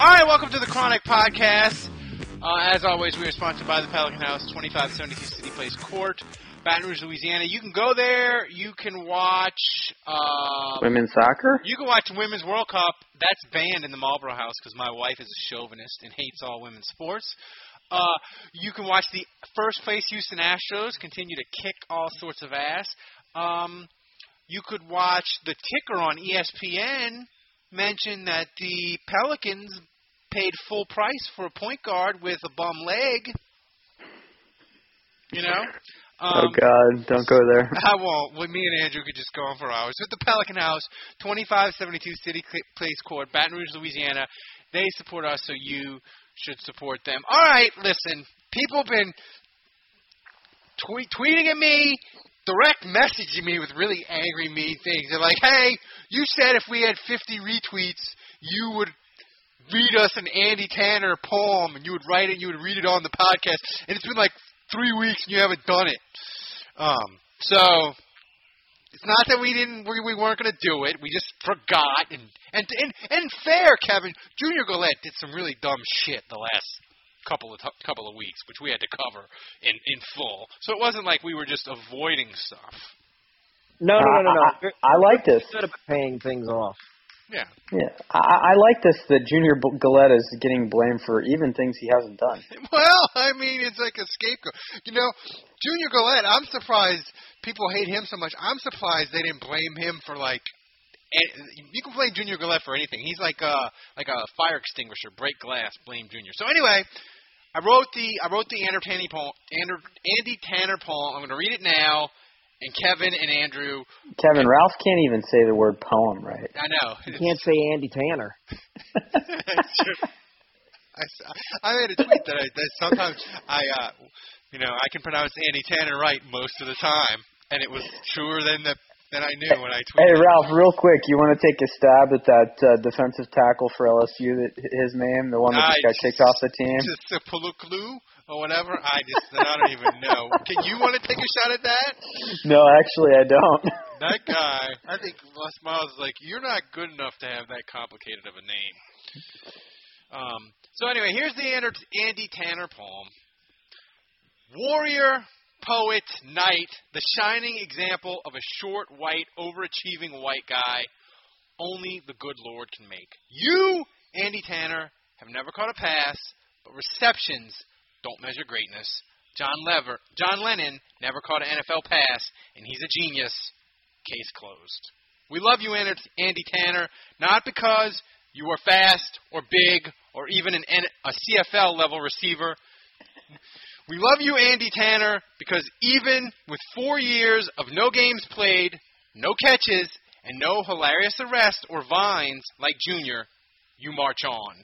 All right, welcome to the Chronic Podcast. Uh, as always, we are sponsored by the Pelican House, 2572 City Place Court, Baton Rouge, Louisiana. You can go there. You can watch. Uh, Women's soccer? You can watch Women's World Cup. That's banned in the Malbrough House because my wife is a chauvinist and hates all women's sports. Uh, you can watch the first place Houston Astros continue to kick all sorts of ass. Um, you could watch the ticker on ESPN mention that the Pelicans paid full price for a point guard with a bum leg. You know? oh Um, God, don't go there. I won't. Well, me and Andrew could just go on for hours. With the Pelican House, 2572 City Place Court, Baton Rouge, Louisiana. They support us, so you should support them. All right, listen. People have been tweet, tweeting at me, direct messaging me with really angry, mean things. They're like, hey, you said if we had 50 retweets, you would read us an Andy Tanner poem, and you would write it, and you would read it on the podcast. And it's been like three weeks, and you haven't done it. Um, so it's not that we didn't, we, we weren't going to do it. We just forgot. And and and and fair, Kevin, Junior Galette did some really dumb shit the last couple of t- couple of weeks, which we had to cover in in full. So it wasn't like we were just avoiding stuff. No, no, no, no, no. I- You're- I like this. Good about paying things off. Yeah. Yeah, I, I like this that Junior B- Galette is getting blamed for even things he hasn't done. Well, I mean, it's like a scapegoat. You know, Junior Galette. I'm surprised people hate him so much. I'm surprised they didn't blame him for like. You can blame Junior Galette for anything. He's like a like a fire extinguisher. Break glass, blame Junior. So anyway, I wrote the I wrote the Andy poem, Ander, Andy Tanner poem. I'm going to read it now. And Kevin and Andrew, Kevin Ralph can't even say the word poem right. I know You can't say Andy Tanner. I, true. I, s- I made a tweet that, I, that sometimes I, uh, you know, I can pronounce Andy Tanner right most of the time, and it was truer than the I knew when I Hey tweeted. Ralph, real quick, you want to take a stab at that uh, defensive tackle for LSU? That his name, the one that just got kicked off the team. Just a Puluklu or whatever. I just I don't even know. Can you want to take a shot at that? No, actually, I don't. That guy, I think Les Miles is like, you're not good enough to have that complicated of a name. Um, so anyway, here's the Andy Tanner poem. Warrior, poet, knight, the shining example of a short, white, overachieving white guy only the good Lord can make. You, Andy Tanner, have never caught a pass, but receptions don't measure greatness. John Lever, John Lennon never caught an NFL pass, and he's a genius. Case closed. We love you, Andy Tanner, not because you are fast or big or even an a CFL level receiver. We love you, Andy Tanner, because even with four years of no games played, no catches, and no hilarious arrests or vines like Junior, you march on.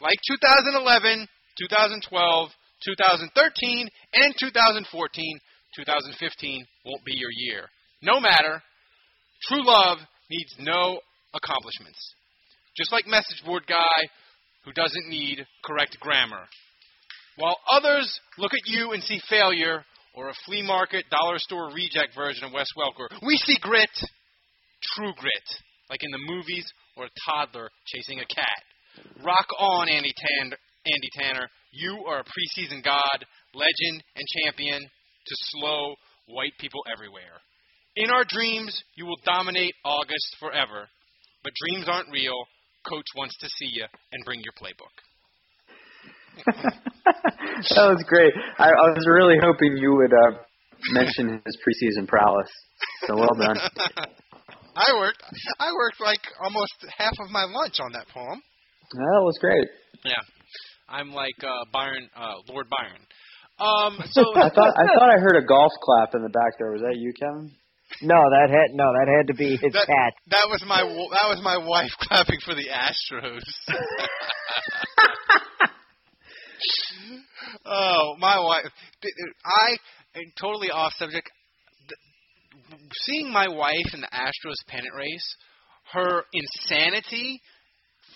Like 2011, 2012, 2013, and 2014, 2015 won't be your year. No matter, true love needs no accomplishments. Just like message board guy who doesn't need correct grammar. While others look at you and see failure or a flea market dollar store reject version of Wes Welker, we see grit, true grit, like in the movies or a toddler chasing a cat. Rock on, Andy, Tan- Andy Tanner. You are a preseason god, legend, and champion to slow white people everywhere. In our dreams, you will dominate August forever. But dreams aren't real. Coach wants to see you and bring your playbook. that was great. I, I was really hoping you would uh, mention his preseason prowess. So well done. I worked. I worked like almost half of my lunch on that poem. That was great. Yeah, I'm like uh, Byron, uh, Lord Byron. Um, so I thought I thought I heard a golf clap in the back there. Was that you, Kevin? No, that had no, that had to be his that, cat. that was my w- that was my wife clapping for the Astros. oh, my wife. Uh, I and totally off subject. Seeing my wife in the Astros pennant race, her insanity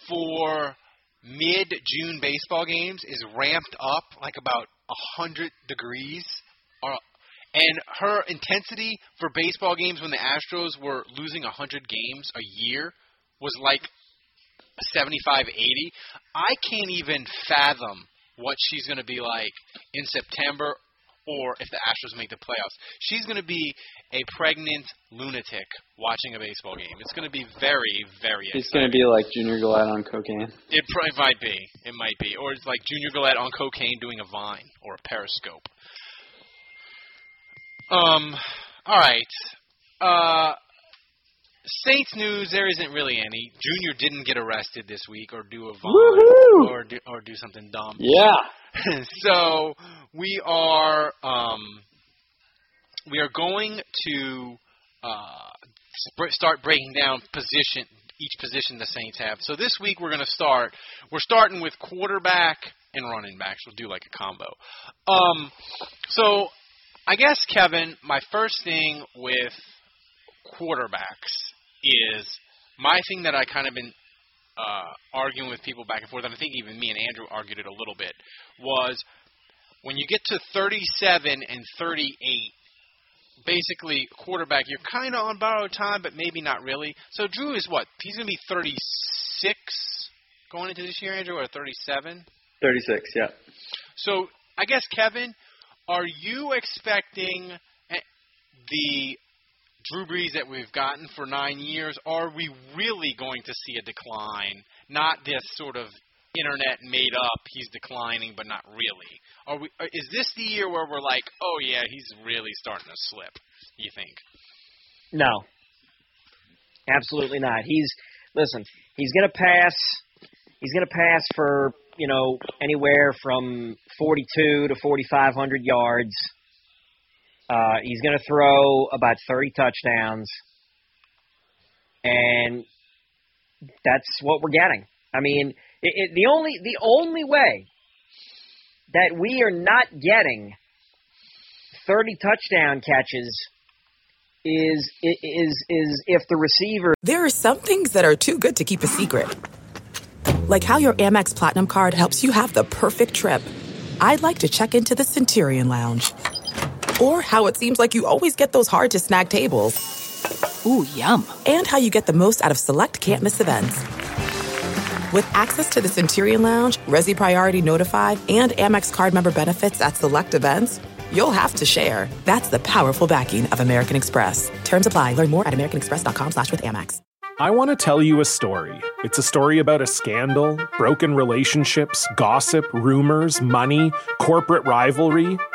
for mid June baseball games is ramped up like about a hundred degrees. Uh, and her intensity for baseball games when the Astros were losing a hundred games a year was like 75, 80. I can't even fathom what she's going to be like in September or if the Astros make the playoffs. She's going to be a pregnant lunatic watching a baseball game. It's going to be very, very It's going to be like Junior Galette on cocaine. It probably might be. It might be. Or it's like Junior Galette on cocaine doing a vine or a periscope. Um, all right. Uh, Saints news. There isn't really any. Junior didn't get arrested this week, or do a vine, or do, or do something dumb. Yeah. so we are um, we are going to uh, sp- start breaking down position each position the Saints have. So this week we're going to start. We're starting with quarterback and running backs. We'll do like a combo. Um, so I guess Kevin, my first thing with quarterbacks is my thing that I kind of been uh, arguing with people back and forth, and I think even me and Andrew argued it a little bit, was when you get to 37 and 38, basically quarterback, you're kind of on borrowed time, but maybe not really. So Drew is what? He's going to be 36 going into this year, Andrew, or 37? 36, yeah. So I guess Kevin, are you expecting eh, the Drew Brees that we've gotten for nine years? Are we really going to see a decline? Not this sort of internet made up. He's declining, but not really. Are we? uh, Is this the year where we're like, oh yeah, he's really starting to slip? You think? No. Absolutely not. He's listen, he's gonna pass he's gonna pass for, you know, anywhere from forty two to forty five hundred yards. Uh, he's gonna throw about thirty touchdowns. And that's what we're getting. I mean, it, it, the only the only way that we are not getting 30 touchdown catches is is is if the receiver There are some things that are too good to keep a secret. Like how your Amex Platinum card helps you have the perfect trip. I'd like to check into the Centurion Lounge. Or how it seems like you always get those hard to snag tables. Ooh, yum. And how you get the most out of select can't miss events. With access to the Centurion Lounge, Resy Priority Notified, and Amex card member benefits at select events, you'll have to share. That's the powerful backing of American Express. Terms apply. Learn more at americanexpress.com slash with Amex. I want to tell you a story. It's a story about a scandal, broken relationships, gossip, rumors, money, corporate rivalry,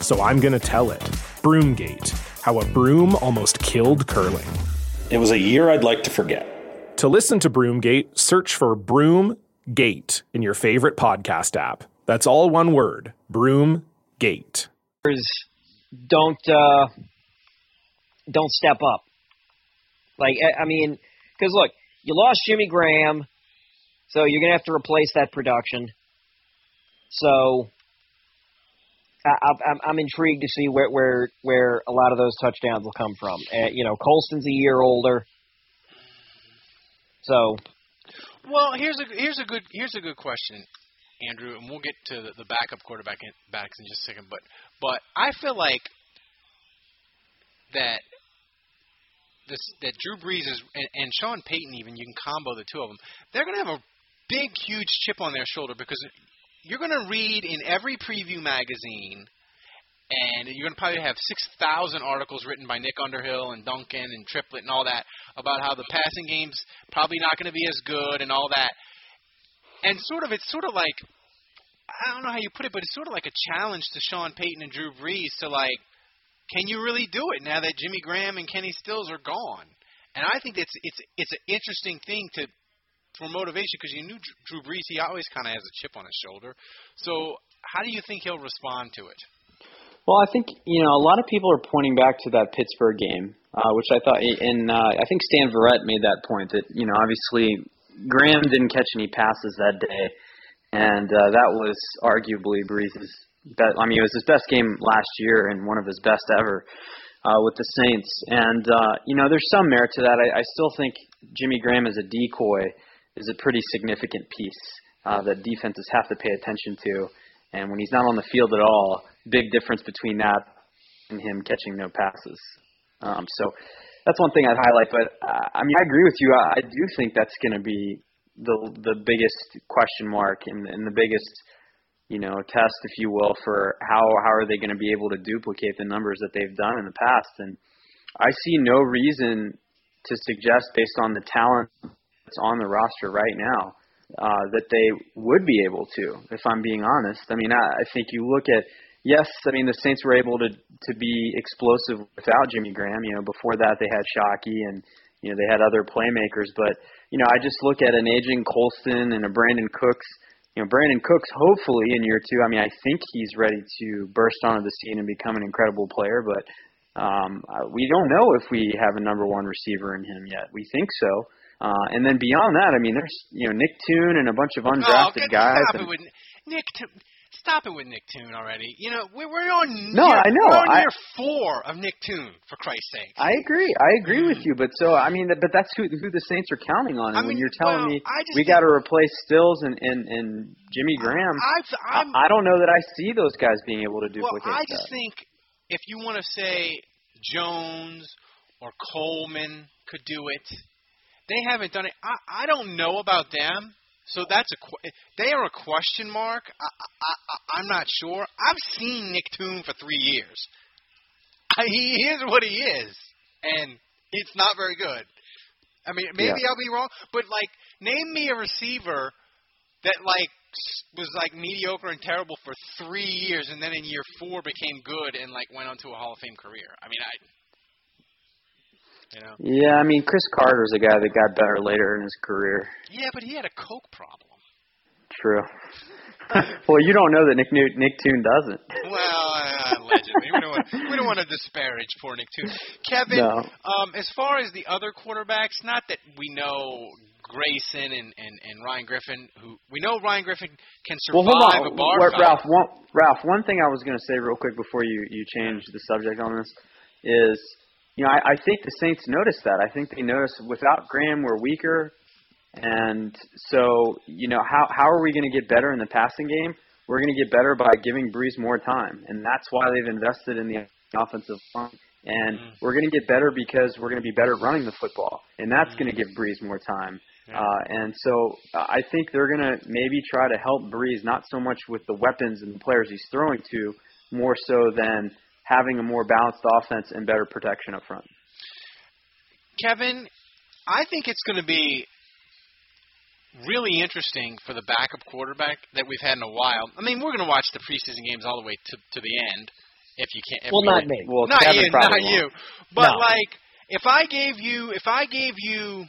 so I'm going to tell it. Broomgate How a Broom Almost Killed Curling. It was a year I'd like to forget. To listen to Broomgate, search for Broomgate in your favorite podcast app. That's all one word Broomgate. don't uh, don't step up. Like I, I mean, because look, you lost Jimmy Graham, so you're gonna have to replace that production. So I, I'm, I'm intrigued to see where where where a lot of those touchdowns will come from. Uh, you know, Colston's a year older, so Well, here's a here's a good here's a good question, Andrew, and we'll get to the, the backup quarterback in, backs in just a second. But but I feel like that this that Drew Brees is and, and Sean Payton even you can combo the two of them. They're to have a big huge chip on their shoulder because you're going to read in every preview magazine. And you're going to probably have 6,000 articles written by Nick Underhill and Duncan and Triplett and all that about how the passing game's probably not going to be as good and all that. And sort of, it's sort of like, I don't know how you put it, but it's sort of like a challenge to Sean Payton and Drew Brees to like, can you really do it now that Jimmy Graham and Kenny Stills are gone? And I think it's it's it's an interesting thing to for motivation because you knew Drew Brees, he always kind of has a chip on his shoulder. So how do you think he'll respond to it? Well, I think you know a lot of people are pointing back to that Pittsburgh game, uh, which I thought, and uh, I think Stan Verrett made that point that you know obviously Graham didn't catch any passes that day, and uh, that was arguably Brees's best. I mean, it was his best game last year and one of his best ever uh, with the Saints. And uh, you know, there's some merit to that. I, I still think Jimmy Graham as a decoy is a pretty significant piece uh, that defenses have to pay attention to. And when he's not on the field at all, big difference between that and him catching no passes. Um, so that's one thing I'd highlight. But uh, I mean, I agree with you. I, I do think that's going to be the the biggest question mark and, and the biggest you know test, if you will, for how how are they going to be able to duplicate the numbers that they've done in the past. And I see no reason to suggest, based on the talent that's on the roster right now, uh, that they would be able to. If I'm being honest, I mean, I, I think you look at yes, I mean the Saints were able to to be explosive without Jimmy Graham. You know, before that they had Shockey and you know they had other playmakers, but you know I just look at an aging Colston and a Brandin Cooks. You know, Brandin Cooks, hopefully in year two. I mean, I think he's ready to burst onto the scene and become an incredible player, but um, we don't know if we have a number one receiver in him yet. We think so. Uh, and then beyond that, I mean, there's you know Nick Toon and a bunch of undrafted oh, guys. Stop and, it with Nick. Toon. Stop it with Nick Toon already. You know we're, we're on. No, year, I know. We're on I, year four of Nick Toon, for Christ's sake. I agree. I agree with you. But so I mean, but that's who who the Saints are counting on. And I mean, when you're telling well, me I we got to replace Stills and and and Jimmy Graham, I've, I'm, I, I don't know that I see those guys being able to well, duplicate I just that. think if you want to say Jones or Coleman could do it, they haven't done it. I, I don't know about them. So that's a they are a question mark. I, I, I, I'm not sure. I've seen Nick Toon for three years. I, he is what he is, and it's not very good. I mean, maybe Yeah. I'll be wrong, but like, name me a receiver that like was like mediocre and terrible for three years, and then in year four became good and like went on to a Hall of Fame career. I mean, I, you know, Yeah, I mean Cris Carter's a guy that got better later in his career. yeah, but he had a coke problem. True. well, you don't know that Nick New- Nick Toon doesn't. Well, uh, allegedly, we don't want, we don't want to disparage poor Nick Toon. Kevin, No. um, as far as the other quarterbacks, not that we know Grayson and, and, and Ryan Griffin, who we know Ryan Griffin can Well, survive hold on, a bar fight. Ralph. One, Ralph, one thing I was going to say real quick before you you change the subject on this is, you know, I, I think the Saints noticed that. I think they noticed without Graham we're weaker, and so you know how how are we going to get better in the passing game? We're going to get better by giving Brees more time, and that's why they've invested in the offensive line. And Mm-hmm. we're going to get better because we're going to be better running the football, and that's going to give Brees more time. Uh, and so uh, I think they're going to maybe try to help Brees, not so much with the weapons and the players he's throwing to, more so than having a more balanced offense and better protection up front. Kevin, I think it's going to be really interesting for the backup quarterback that we've had in a while. I mean, we're going to watch the preseason games all the way to to the end if you can't. If Well, you- not me. Well, not Kevin you, not you. won't. But No. like, if I gave you, if I gave you,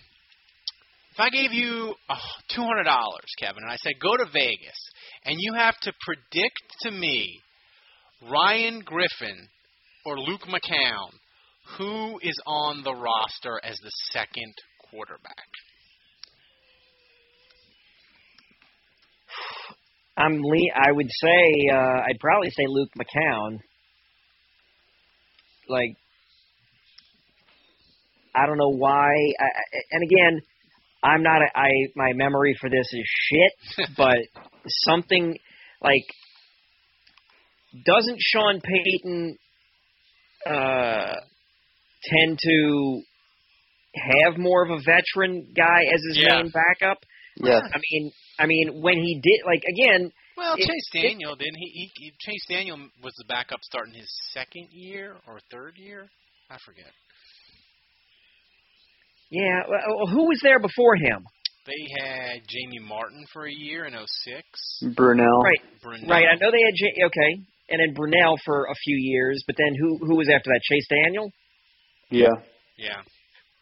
if I gave you uh, two hundred dollars, Kevin, and I said go to Vegas, and you have to predict to me Ryan Griffin or Luke McCown, Who is on the roster as the second quarterback? I'm le- I would say uh, I'd probably say Luke McCown. Like I don't know why. I, and again, I'm not. A, I my memory for this is shit. but something like doesn't Sean Payton uh, tend to have more of a veteran guy as his Yeah. main backup? Yeah. I mean, I mean, when he did, like again, Well, it- Chase it- Daniel didn't he, he, he? Chase Daniel was the backup starting his second year or third year. I forget. yeah. Well, who was there before him? They had Jamie Martin for a year in '06. Brunel. Right, Brunel. right. I know they had J- okay, and then Brunel for a few years, but then who who was after that? Chase Daniel. Yeah. Yeah.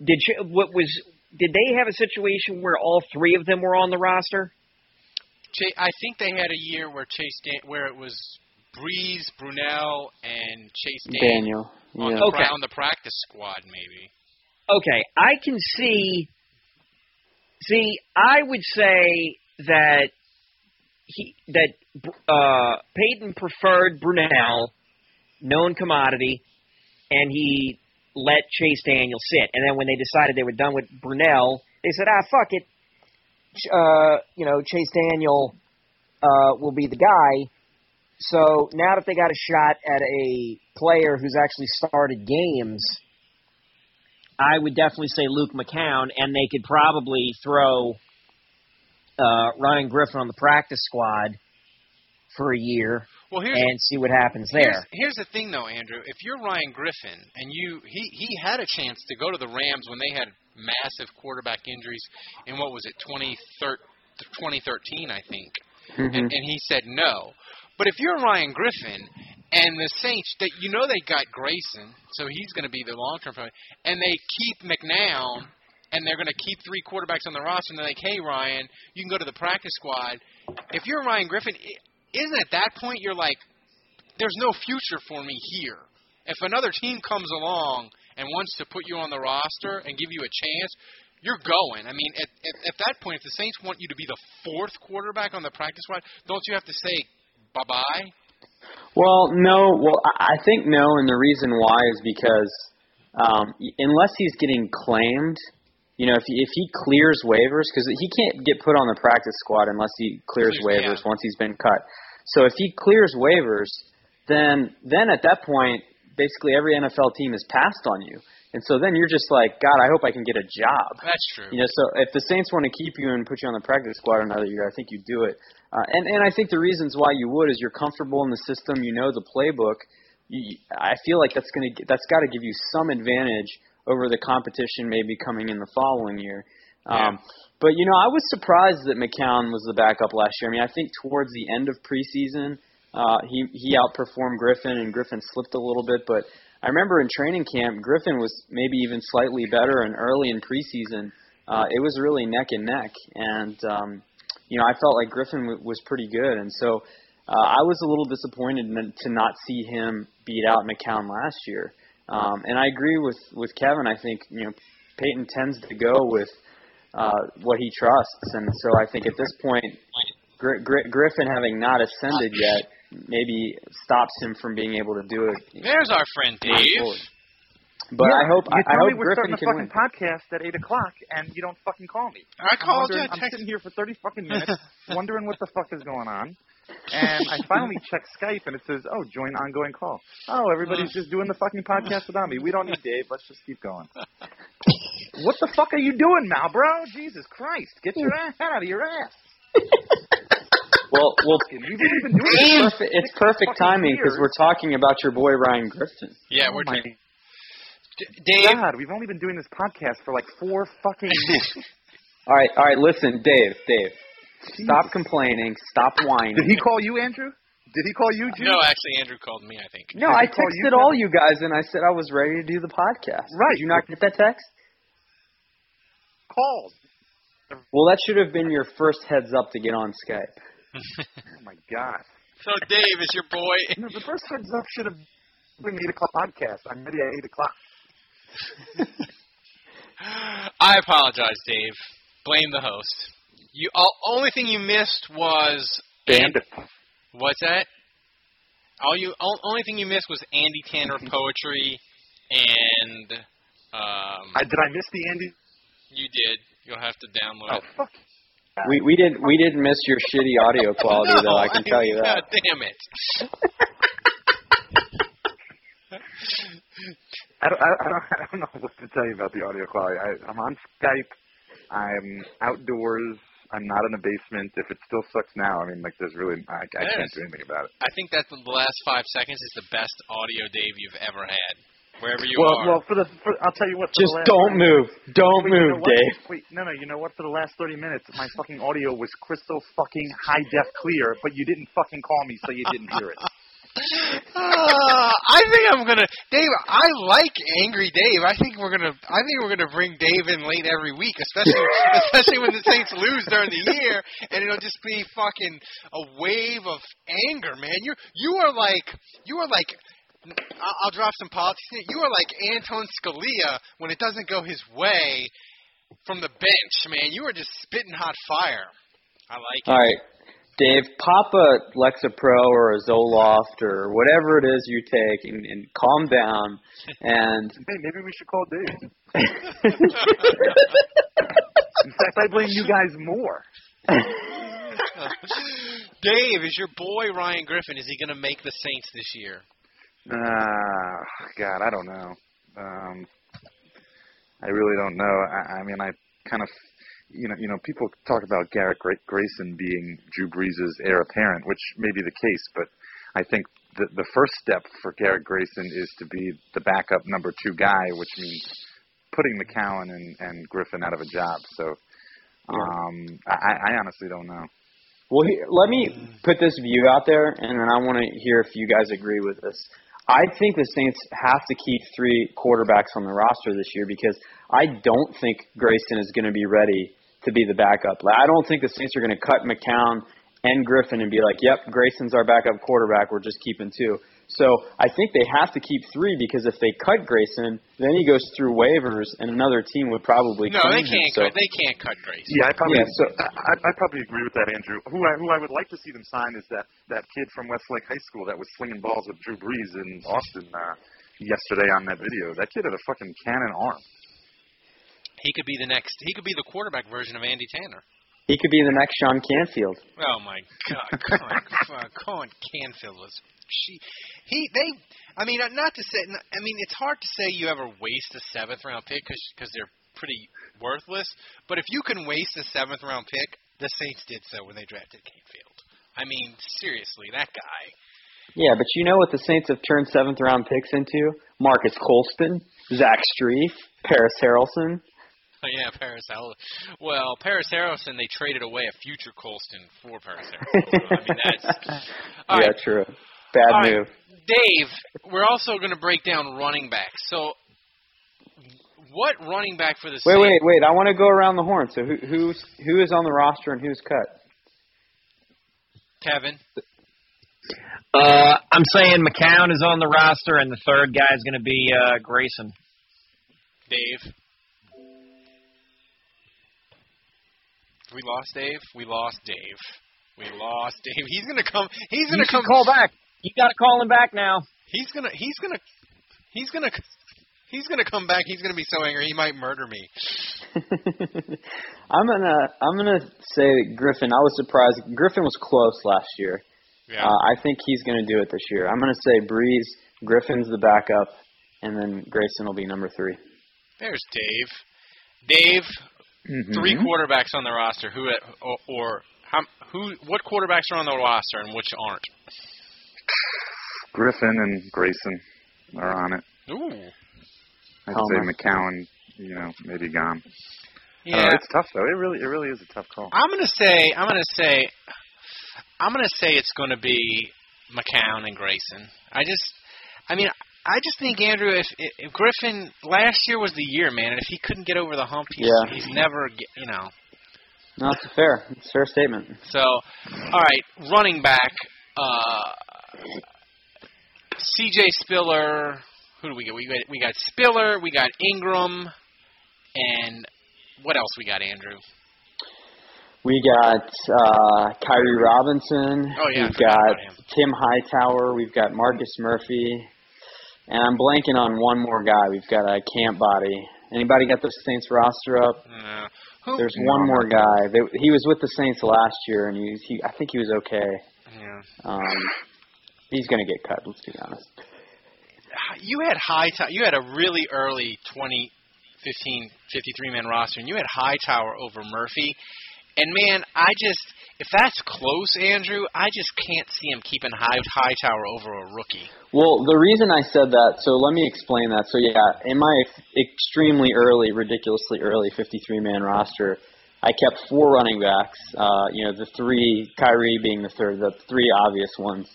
Did Ch- what was? Did they have a situation where all three of them were on the roster? I think they had a year where Chase Dan- where it was Brees, Brunel, and Chase Daniel, Daniel. on, Yeah. the, Okay. on the practice squad, maybe. Okay, I can see. See, I would say that he that uh, Payton preferred Brunel, known commodity, and he let Chase Daniel sit. And then when they decided they were done with Brunel, they said, "Ah, fuck it." Uh, you know, Chase Daniel uh, will be the guy. So now that they got a shot at a player who's actually started games, I would definitely say Luke McCown, and they could probably throw uh, Ryan Griffin on the practice squad for a year Well, here's and see what happens there. Here's, here's the thing, though, Andrew. If you're Ryan Griffin and you he he had a chance to go to the Rams when they had massive quarterback injuries in what was it 2013, 2013 I think, Mhm. and, and he said no. But if you're Ryan Griffin and the Saints, that you know they got Grayson, so he's going to be the long term and they keep McCown, and they're going to keep three quarterbacks on the roster, and they're like, hey Ryan, you can go to the practice squad. If you're Ryan Griffin, isn't at that point you're like, there's no future for me here. If another team comes along and wants to put you on the roster and give you a chance, you're going. I mean, at, at, at that point, if the Saints want you to be the fourth quarterback on the practice squad, don't you have to say bye bye? Well, no. Well, I I think no, and the reason why is because um, unless he's getting claimed, you know, if he, if he clears waivers, because he can't get put on the practice squad unless he clears Clears- waivers yeah. once he's been cut. So if he clears waivers, then then at that point, basically every NFL team has passed on you, and so then you're just like, God, I hope I can get a job. That's true. You know, so if the Saints want to keep you and put you on the practice squad another year, I think you do it. Uh, and and I think the reasons why you would is you're comfortable in the system, you know the playbook. You, I feel like that's gonna that's got to give you some advantage over the competition maybe coming in the following year. Um, but you know, I was surprised that McCown was the backup last year. I mean, I think towards the end of preseason, uh, he he outperformed Griffin, and Griffin slipped a little bit. But I remember in training camp, Griffin was maybe even slightly better, and early in preseason, uh, it was really neck and neck. And um, you know, I felt like Griffin w- was pretty good, and so uh, I was a little disappointed to not see him beat out McCown last year. Um, and I agree with with Kevin. I think you know Payton tends to go with uh, what he trusts, and so I think at this point, Gr- Gr- Griffin having not ascended yet, maybe stops him from being able to do it. There's our friend Dave. forward. But yeah, I hope you I, I tell me hope we're Griffin starting a fucking win. podcast at eight o'clock, and you don't fucking call me. I called you. I I'm texted sitting here for thirty fucking minutes, wondering what the fuck is going on. And I finally check Skype, and it says, "Oh, join ongoing call." Oh, everybody's just doing the fucking podcast without me. We don't need Dave. Let's just keep going. what the fuck are you doing now, bro? Jesus Christ! Get your ass out of your ass. Well, well, We've only been doing it's perfect, it's perfect timing because we're talking about your boy Ryan Griffin. Yeah, Oh we're my D- Dave. God, we've only been doing this podcast for like four fucking weeks. All right, all right. Listen, Dave, Dave, stop complaining, stop whining. Did he call you, Andrew? Did he call you, Jim? No, actually, Andrew called me. I think. No, I he call you, texted all you guys and I said I was ready to do the podcast. Right. Did you not get that text? Called. Well, that should have been your first heads up to get on Skype. Oh my God. So Dave is your boy. No, the first heads up should have been eight o'clock podcast. I'm ready at eight o'clock. I apologize, Dave. Blame the host. You all, only thing you missed was Bandit. what's that? All you o- only thing you missed was Andy Tanner poetry and um. I, did I miss the Andy? You did. You'll have to download Oh fuck. We we didn't we didn't miss your shitty audio quality no, though. I can tell you that. God damn it. I don't, I, I don't, I don't know what to tell you about the audio quality. I, I'm on Skype. I'm outdoors. I'm not in a basement. If it still sucks now, I mean, like, there's really, I, I can't do anything about it. I think that the last five seconds is the best audio, Dave, you've ever had. Wherever you well, are. well, for the, for, I'll tell you what. For Just the last don't move. Don't Wait, you move, know? Dave. Wait, no, no. You know what? For the last 30 minutes, my fucking audio was crystal fucking high def clear, but you didn't fucking call me, so you didn't hear it. Ah, I think I'm gonna, Dave. I like angry Dave. I think we're gonna, I think we're gonna bring Dave in late every week, especially, especially when the Saints lose during the year, and it'll just be fucking a wave of anger, man. You, you are like, you are like. I'll I'll drop some politics. You are like Anton Scalia when it doesn't go his way from the bench, man. You are just spitting hot fire. I like it. All right, Dave, pop a Lexapro or a Zoloft or whatever it is you take, and, and calm down. And Hey, maybe we should call Dave. In fact, I blame you guys more. Dave, is your boy Ryan Griffin? Is he going to make the Saints this year? Ah, God, I don't know. Um, I really don't know. I, I mean, I kind of, you know, you know, people talk about Garrett Gra- Grayson being Drew Brees' heir apparent, which may be the case, but I think the the first step for Garrett Grayson is to be the backup number two guy, which means putting McCown and, and Griffin out of a job. So, um, I, I honestly don't know. Well, he, let me put this view out there, and then I want to hear if you guys agree with this. I think the Saints have to keep three quarterbacks on the roster this year because I don't think Grayson is going to be ready to be the backup. I don't think the Saints are going to cut McCown and Griffin and be like, "Yep, Grayson's our backup quarterback. We're just keeping two. So I think they have to keep three because if they cut Grayson, then he goes through waivers, and another team would probably No, they claim him. can't So cut. They can't cut Grayson. Yeah, I probably, Yeah, so- I, I probably agree with that, Andrew. Who I, who I would like to see them sign is that that kid from Westlake High School that was slinging balls with Drew Brees in Austin uh, yesterday on that video. That kid had a fucking cannon arm. He could be the next. He could be the quarterback version of Andy Tanner. he could be the next Sean Canfield. Oh my God, Colin, fuck, Colin Canfield was she. He they. I mean, not to say. I mean, it's hard to say you ever waste a seventh round pick because they're pretty worthless. But if you can waste a seventh round pick, the Saints did so when they drafted Canfield. I mean, seriously, that guy. Yeah, but you know what the Saints have turned seventh round picks into? Marques Colston, Zach Strief, Paris Harrelson. Oh, yeah, Paris Harrelson. Well, Paris Harrelson, they traded away a future Colston for Paris Harrelson. So, I mean, that's yeah, right. true. Bad All right, move. Dave, we're also going to break down running backs. So, what running back for the Wait, Saints? wait, wait. I want to go around the horn. So who who's who is on the roster and who's cut? Kevin. Uh, I'm saying McCown is on the roster, and the third guy is going to be uh, Grayson. Dave. We lost Dave. We lost Dave. We lost Dave. He's gonna come. He's gonna should come. call back. You got to call him back now. He's gonna. He's gonna. He's gonna. He's gonna come back. He's gonna be so angry he might murder me. I'm gonna I'm gonna say Griffin. I was surprised. Griffin was close last year. Yeah. Uh, I think he's gonna do it this year. I'm gonna say Brees. Griffin's the backup, and then Grayson will be number three. There's Dave. Dave. Mm-hmm. Three quarterbacks on the roster. Who or, or how, who? What quarterbacks are on the roster and which aren't? Griffin and Grayson are on it. Ooh. I'd Homer. say McCown, you know, maybe gone. Yeah. know, it's tough though. It really, it really is a tough call. I'm gonna say. I'm gonna say. I'm gonna say it's gonna be McCown and Grayson. I just. I mean. I just think Andrew, if, if Griffin last year was the year, man, and if he couldn't get over the hump, he's, Yeah. he's never, get, you know. No, it's fair. It's a fair statement. So, all right, running back, uh, C.J. Spiller. who do we get? We got we got Spiller, we got Ingram, and what else we got, Andrew? We got uh, Khiry Robinson. Oh, yeah, We've got. Tim Hightower. We've got Marcus Murphy. And I'm blanking on one more guy. We've got a camp body. Anybody got the Saints roster up? Uh, who? There's one more guy. They, he was with the Saints last year, and he, he I think he was okay. Yeah. Um, he's going to get cut. Let's be honest. You had Hightower. You had a really early 2015 53 man roster, and you had Hightower over Murphy. And man, I just if that's close, Andrew, I just can't see him keeping High Hightower over a rookie. Well, the reason I said that, so let me explain that. So yeah, in my extremely early, ridiculously early 53-man roster, I kept four running backs. Uh, you know, the three, Khiry being the third, the three obvious ones,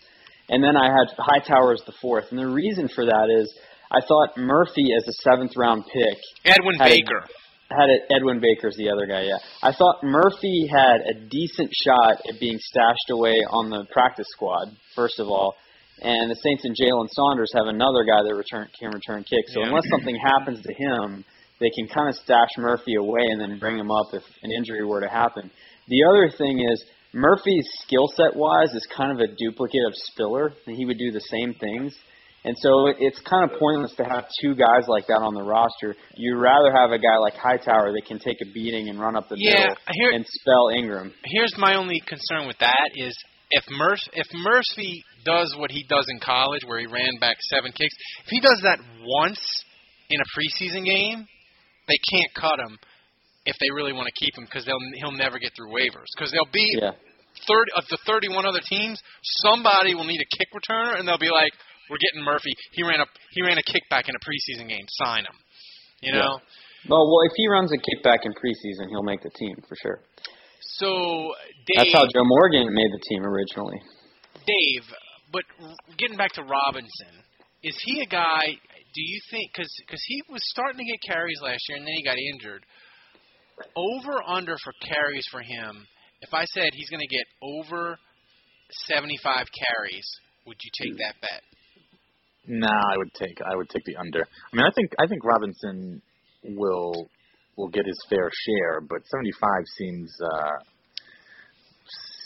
and then I had Hightower as the fourth. And the reason for that is I thought Murphy as a seventh-round pick. Edwin had a- Baker. Had it. Edwin Baker's the other guy. Yeah, I thought Murphy had a decent shot at being stashed away on the practice squad. First of all, and the Saints and Jalen Saunders have another guy that return can return kicks. So Yeah. unless something happens to him, they can kind of stash Murphy away and then bring him up if an injury were to happen. The other thing is Murphy's skill set wise is kind of a duplicate of Spiller, and he would do the same things. And so it's kind of pointless to have two guys like that on the roster. You'd rather have a guy like Hightower that can take a beating and run up the Yeah, middle here- and spell Ingram. Here's my only concern with that is if Murphy if Murphy does what he does in college, where he ran back seven kicks, if he does that once in a preseason game, they can't cut him if they really want to keep him because they'll he'll never get through waivers because there'll be Yeah. third of the 31 other teams, somebody will need a kick returner, and they'll be like, "We're getting Murphy. He ran a he ran a kickback in a preseason game. Sign him." You know. Well, well, if he runs a kickback in preseason, he'll make the team for sure. So Dave, That's how Joe Morgan made the team originally. Dave, but getting back to Robinson, is he a guy? Do you think because because he was starting to get carries last year and then he got injured? Over under for carries for him. If I said he's going to get over 75 carries, would you take mm. that bet? Nah, I would take I would take the under. I mean, I think I think Robinson will will get his fair share, but 75 seems uh,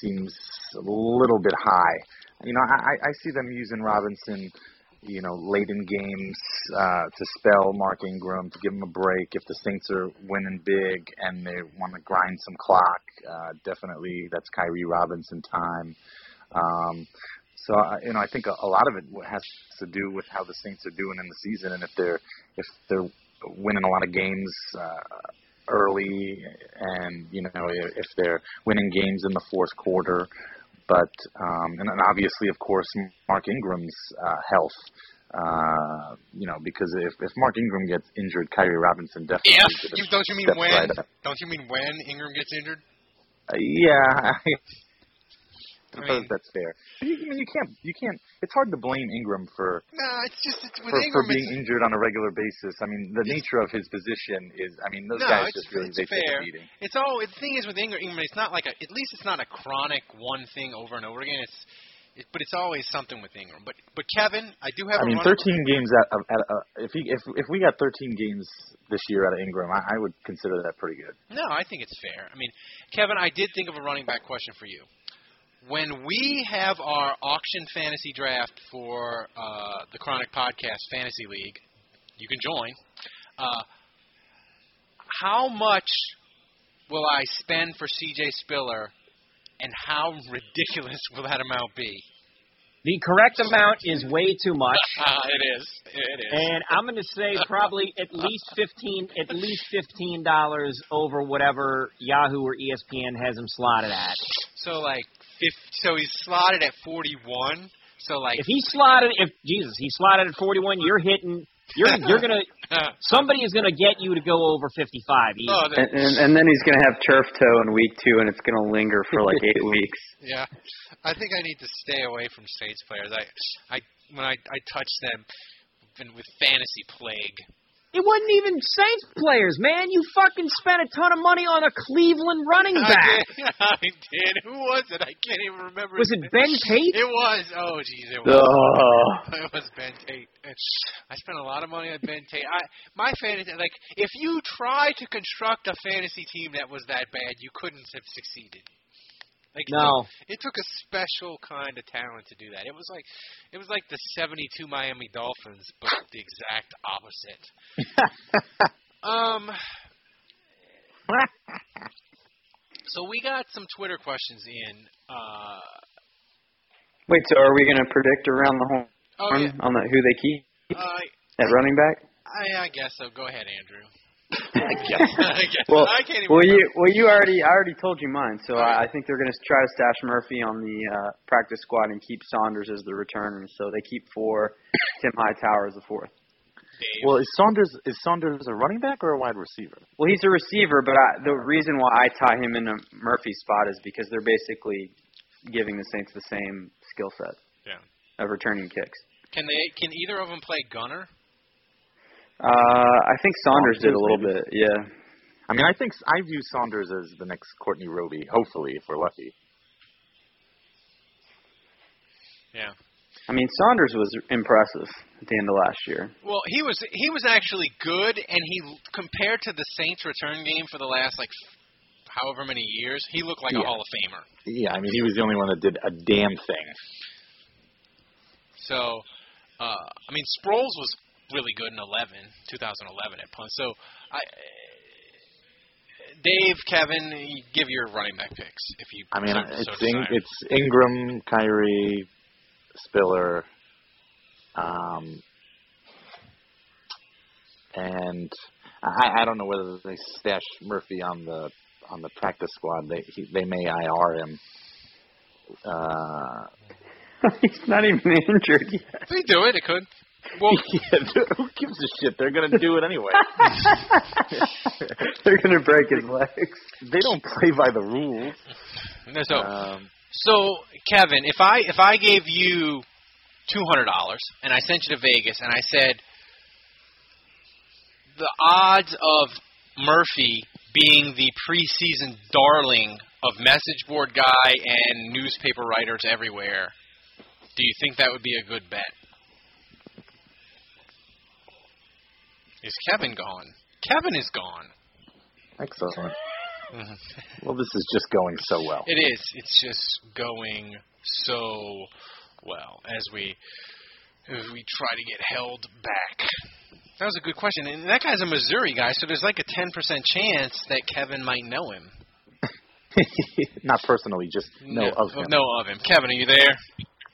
seems a little bit high. You know, I, I see them using Robinson, you know, late in games uh, to spell Mark Ingram to give him a break. If the Saints are winning big and they want to grind some clock, uh, definitely that's Khiry Robinson time. Um, so I- you know, I think a, a lot of it has to do with how the Saints are doing in the season, and if they're if they're winning a lot of games uh, early, and you know if they're winning games in the fourth quarter. But um, and then obviously, of course, Mark Ingram's uh, health. Uh, you know, because if if Mark Ingram gets injured, Khiry Robinson definitely. If you, don't you mean when? right. Don't you mean when Ingram gets injured? Uh, yeah, I suppose mean- that's fair. You, I mean, you can't, you can't. It's hard to blame Ingram for No, it's just it's with for, Ingram. for being it's, injured on a regular basis. I mean, the nature of his position is. I mean, those no, guys just really they take fair. a beating. It's all the thing is with Ingram. Ingram, it's not like a. At least it's not a chronic one thing over and over again. It's, it, but it's always something with Ingram. But but Kevin, I do have. I mean, 13 games at, at uh, if he if if we got 13 games this year out of Ingram, I, I would consider that pretty good. No, I think it's fair. I mean, Kevin, I did think of a running back question for you. When we have our auction fantasy draft for uh, the Chronic Podcast Fantasy League, you can join. Uh, how much will I spend for CJ Spiller, and how ridiculous will that amount be? The correct amount is way too much. it is. It is. And I'm going to say probably at least fifteen, at least fifteen dollars over whatever Yahoo or ESPN has him slotted at. so like, so he's slotted at 41. So like, If he slotted, if Jesus, he slotted at 41, you're hitting. You're you're gonna. Somebody is gonna get you to go over 55. Easy. Oh, And, and, and then he's going to have turf toe in week two, and it's going to linger for like eight weeks. Yeah, I think I need to stay away from Saints players. I, I when I I touch them been with fantasy plague. It wasn't even Saints players, man. You fucking spent a ton of money on a Cleveland running I back. did. I did. Who was it? I can't even remember. Was it. Ben Tate? It was. Oh, jeez, it was. Oh. It was Ben Tate. I spent a lot of money on Ben Tate. I my fantasy like if you try to construct a fantasy team that was that bad, you couldn't have succeeded. Like it No. took- it took a special kind of talent to do that. It was like it was like the '72 Miami Dolphins, but the exact opposite. um. So we got some Twitter questions in. Uh, Wait, so are we going to predict around the horn Oh, yeah. on the, who they keep uh, at running back? I, I guess so. Go ahead, Andrew. I guess. I guess. well, I can't even well, you well you already I already told you mine. So I, I think they're going to try to stash Murphy on the uh, practice squad and keep Saunders as the returner. So they keep four, Tim Hightower as the fourth. Well, is Saunders is Saunders a running back or a wide receiver? Well, he's a receiver, but I, the reason why I tie him in into Murphy's spot is because they're basically giving the Saints the same skill set Yeah. of returning kicks. Can they? Can either of them play gunner? Uh, I think Saunders did a little maybe. bit. Yeah. I mean, I think I view Saunders as the next Courtney Roby. Hopefully, if we're lucky. Yeah. I mean, Saunders was impressive at the end of last year. Well, he was he was actually good, and he compared to the Saints' return game for the last like however many years, he looked like a Hall of Famer. Yeah, I mean, he was the only one that did a damn thing. So, uh, I mean, Sproles was really good in 11, 2011 at punt. So, I, Dave, Kevin, you give your running back picks if you. I mean, so, it's so In, it's Ingram, Khiry, Spiller, um, and I, I don't know whether they stash Murphy on the on the practice squad. They he, they may IR him. Uh, He's not even injured yet. They do it. It could. Well, yeah, who gives a shit? They're gonna do it anyway. They're gonna break his legs. they don't play by the rules. no, so Um, So, Kevin, if I if I gave you two hundred dollars and I sent you to Vegas and I said the odds of Murphy being the preseason darling of message board guy and newspaper writers everywhere, do you think that would be a good bet? Is Kevin gone? Kevin is gone. excellent. Mhm. Well, this is just going so well. It is. It's just going so well as we as we try to get held back. That was a good question. And that guy's a Missouri guy, so there's like a 10% chance that Kevin might know him. Not personally, just know of him. Know of him. Kevin, are you there?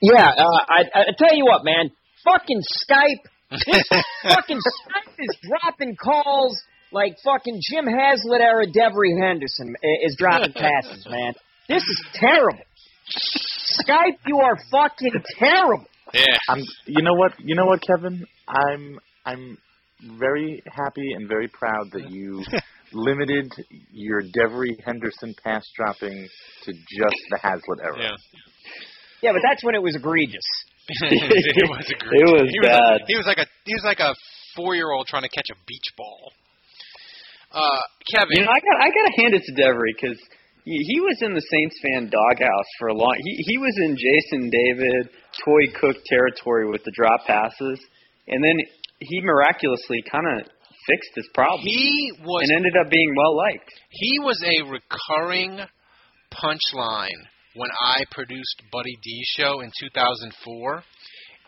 Yeah, uh, I, I tell you what, man. Fucking Skype. This fucking Skype is dropping calls like fucking Jim Haslett era Devery Henderson is dropping passes, man. This is terrible. Skype, you are fucking terrible. Yeah. I'm. You know what? You know what, Kevin? I'm. I'm very happy and very proud that you limited your Devery Henderson pass dropping to just the Haslett era. Yeah. Yeah, but that's when it was egregious. It was a great. It was he was bad. Like, he was like a he was like a four year old trying to catch a beach ball. Uh, Kevin. You know, I got I got to hand it to Devery because he, he was in the Saints fan doghouse for a long. He he was in Jason David, Toy Cook territory with the drop passes, and then he miraculously kind of fixed his problem he was and ended up being well liked. He was a recurring punchline when I produced Buddy D's show in 2004.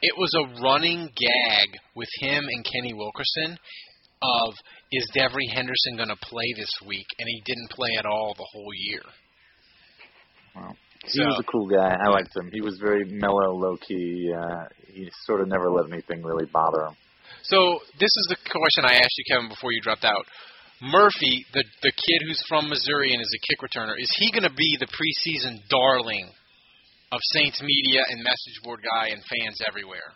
It was a running gag with him and Kenny Wilkerson of is Devery Henderson going to play this week, and he didn't play at all the whole year. Wow. He So- was a cool guy. I liked him. He was very mellow, low key. Uh, he sort of never let anything really bother him. So this is the question I asked you, Kevin, before you dropped out. Murphy, the the kid who's from Missouri and is a kick returner, is he going to be the preseason darling of Saints media and message board guy and fans everywhere?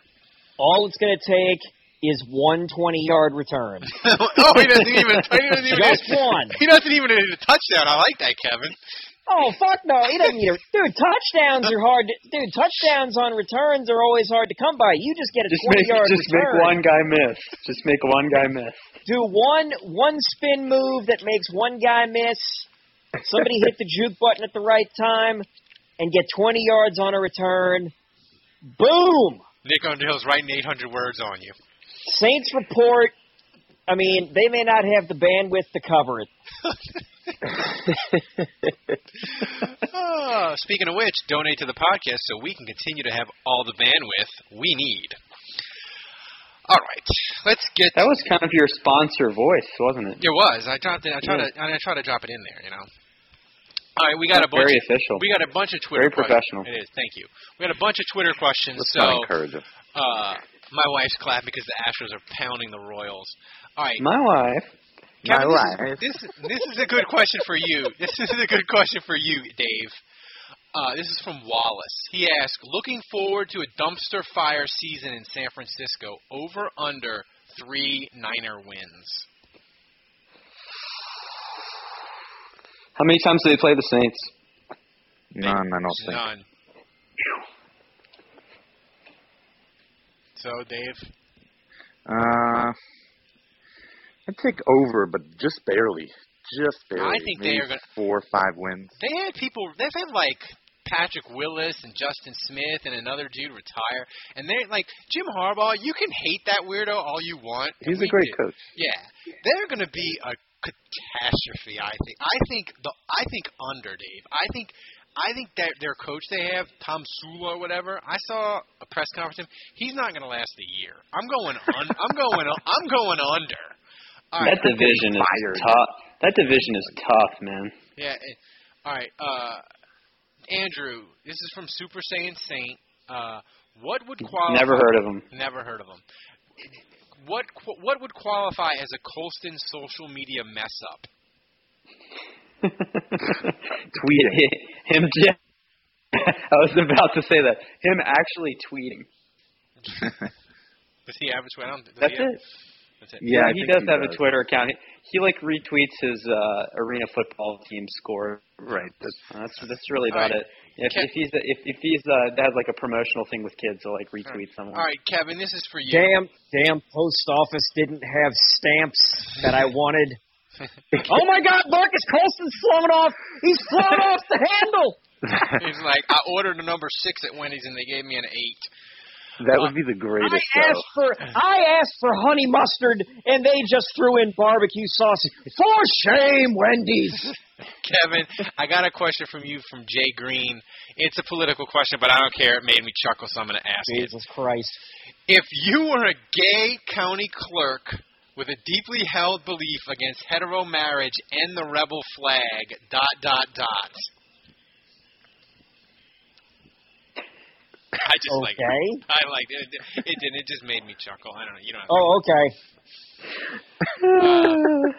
All it's going to take is one 20-yard return. oh, he doesn't even. He doesn't even Just one. He doesn't even need a touchdown. I like that, Kevin. Oh fuck no, he doesn't need a dude. Touchdowns are hard. To, dude, touchdowns on returns are always hard to come by. You just get a Just twenty make yard just return. make one guy miss. Just make one guy miss. Do one one spin move that makes one guy miss. Somebody hit the juke button at the right time and get twenty yards on a return. Boom. Nick Underhill's writing 800 words on you. Saints report. I mean, they may not have the bandwidth to cover it. Ah, speaking of which, donate to the podcast so we can continue to have all the bandwidth we need. All right, let's get. That was kind of your sponsor voice, wasn't it? It was. I dropped it. I tried Yeah. to. I tried to drop it in there. You know. All right, we got a bunch. very of, official. We got a bunch of Twitter. Very professional. Questions. It is. Thank you. We got a bunch of Twitter questions. Let's so, not encourage uh, my wife's clapping because the Astros are pounding the Royals. All right. My wife. Kevin, My this. Is, this this is a good question for you. This is a good question for you, Dave. Uh, this is from Wallace. He asked, looking forward to a dumpster fire season in San Francisco. Over under three Niner wins. How many times do they play the Saints? None, I don't think. None. So, Dave, Uh, I'd take over, but just barely. Just barely. I think they are gonna- four or five wins. they had people. They've had like Patrick Willis and Justin Smith and another dude retire, and they're like Jim Harbaugh. You can hate that weirdo all you want. He's a great do. coach. Yeah, they're going to be a catastrophe. I think. I think the. I think under Dave. I think. I think that their coach they have, Tomsula or whatever. I saw a press conference. him. He's not going to last a year. I'm going. Un, I'm going. I'm going under. All right. That division is tough. That division is tough, man. Yeah. it- All right. Uh, Andrew, this is from Super Saiyan Saint. Uh, what would qualify? Never heard of him. Never heard of him. What what would qualify as a Colston social media mess up? Tweet him. I was about to say that. Him actually tweeting. Does he have a Twitter? Does That's it. That's. Yeah, I he does he have a. Twitter account. He, he like retweets his uh, arena football team score. Right. That's, That's that's really about right. it. If, Ke- if he's if if he's uh, has like a promotional thing with kids, he'll like retweet someone. All right, Kevin, this is for you. Damn, damn post office didn't have stamps that I wanted. oh my God, Marques Colston's slowing off. He's slowing off the handle. He's like, I ordered a number six at Wendy's and they gave me an eight. That would be the greatest I show. asked for I asked for honey mustard and they just threw in barbecue sauce. For shame, Wendy's. Kevin, I got a question from you from Jay Green. It's a political question, but I don't care. It made me chuckle, so I'm going to ask it. Jesus Christ. If you were a gay county clerk with a deeply held belief against hetero marriage and the rebel flag, dot, dot, dot. I just like Okay. I like it. It, it did. It just made me chuckle. I don't know. You don't. Have Oh, okay. Uh,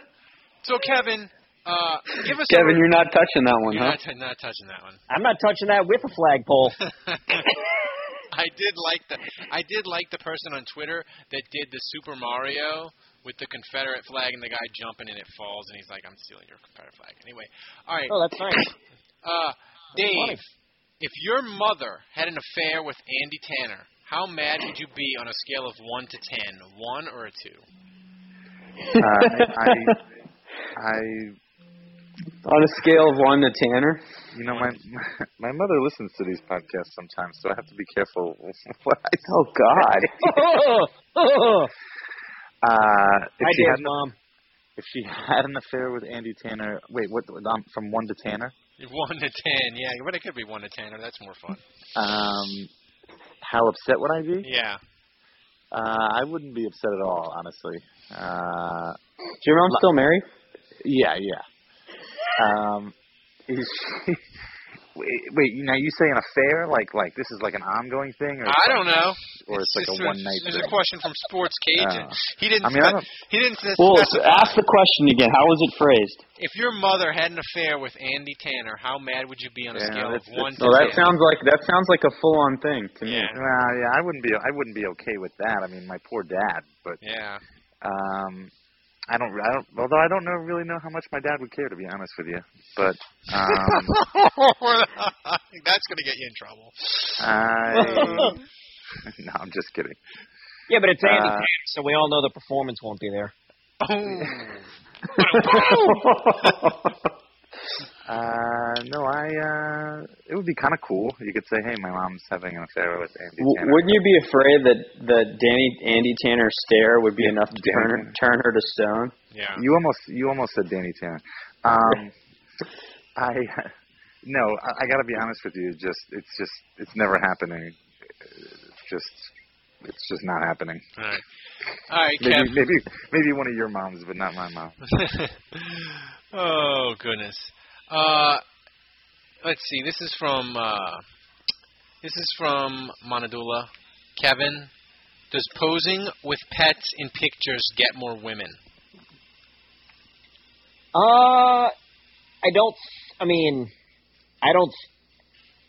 so Kevin, uh, give us. Kevin, a, you're not touching that one, you're huh? not, t- not touching that one. I'm not touching that with a flagpole. I did like the I did like the person on Twitter that did the Super Mario with the Confederate flag and the guy jumping and it falls and he's like, I'm stealing your Confederate flag. Anyway, all right. Oh, that's nice. Uh, Dave, funny. If your mother had an affair with Andy Tanner, how mad would you be on a scale of one to ten? One or a two? Uh, I, I, On a scale of one to Tanner. you know, my my mother listens to these podcasts sometimes, so I have to be careful what I. Oh God. Uh, if Hi, she Dave's had mom. if she had an affair with Andy Tanner, wait, what? Um, from one to Tanner. One to ten, yeah, but it could be one to ten, or that's more fun. Um, how upset would I be? Yeah. Uh, I wouldn't be upset at all, honestly. Uh, Is your mom still married? yeah, yeah. Um, is she? Wait, wait, now you say an affair? Like, like this is like an ongoing thing, or I don't know. or it's, like a one night There's thing? a question from Sports Cage, and Oh. he didn't. I mean, I he didn't s- Well, specify. ask the question again. How was it phrased? If your mother had an affair with Andy Tanner, how mad would you be on a Yeah, scale of that's- one that's- to Well, that ten? sounds like that sounds like a full on thing to me. Yeah. Well, yeah, I wouldn't be. I wouldn't be okay with that. I mean, my poor dad. But Yeah. um, I don't. I don't. Although I don't know really know how much my dad would care, to be honest with you. But um, That's going to get you in trouble. I. no, I'm just kidding. Yeah, but it's Andy Uh, Tam, so we all know the performance won't be there. Uh, no, I. Uh, it would be kind of cool. You could say, "Hey, my mom's having an affair with Andy." W- Tanner. wouldn't you be afraid that that Danny Andy Tanner stare would be enough to turn her, turn her to stone? Yeah. You almost you almost said Danny Tanner. Um, I no, I, I got to be honest with you. Just it's just it's never happening. It's just it's just not happening. All right. All right, Maybe Kev. maybe maybe one of your moms, but not my mom. oh goodness. Uh, let's see. This is from uh, this is from Monadula. Kevin, does posing with pets in pictures get more women? Uh, I don't. I mean, I don't.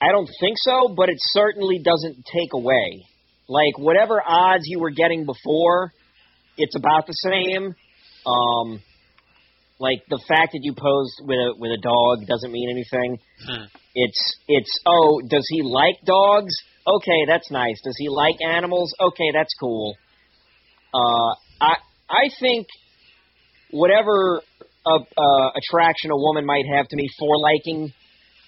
I don't think so, but it certainly doesn't take away. Like whatever odds you were getting before, it's about the same. Um, like the fact that you posed with a with a dog doesn't mean anything. Hmm. It's it's oh, does he like dogs? Okay, that's nice. Does he like animals? Okay, that's cool. Uh, I I think whatever uh, uh, attraction a woman might have to me for liking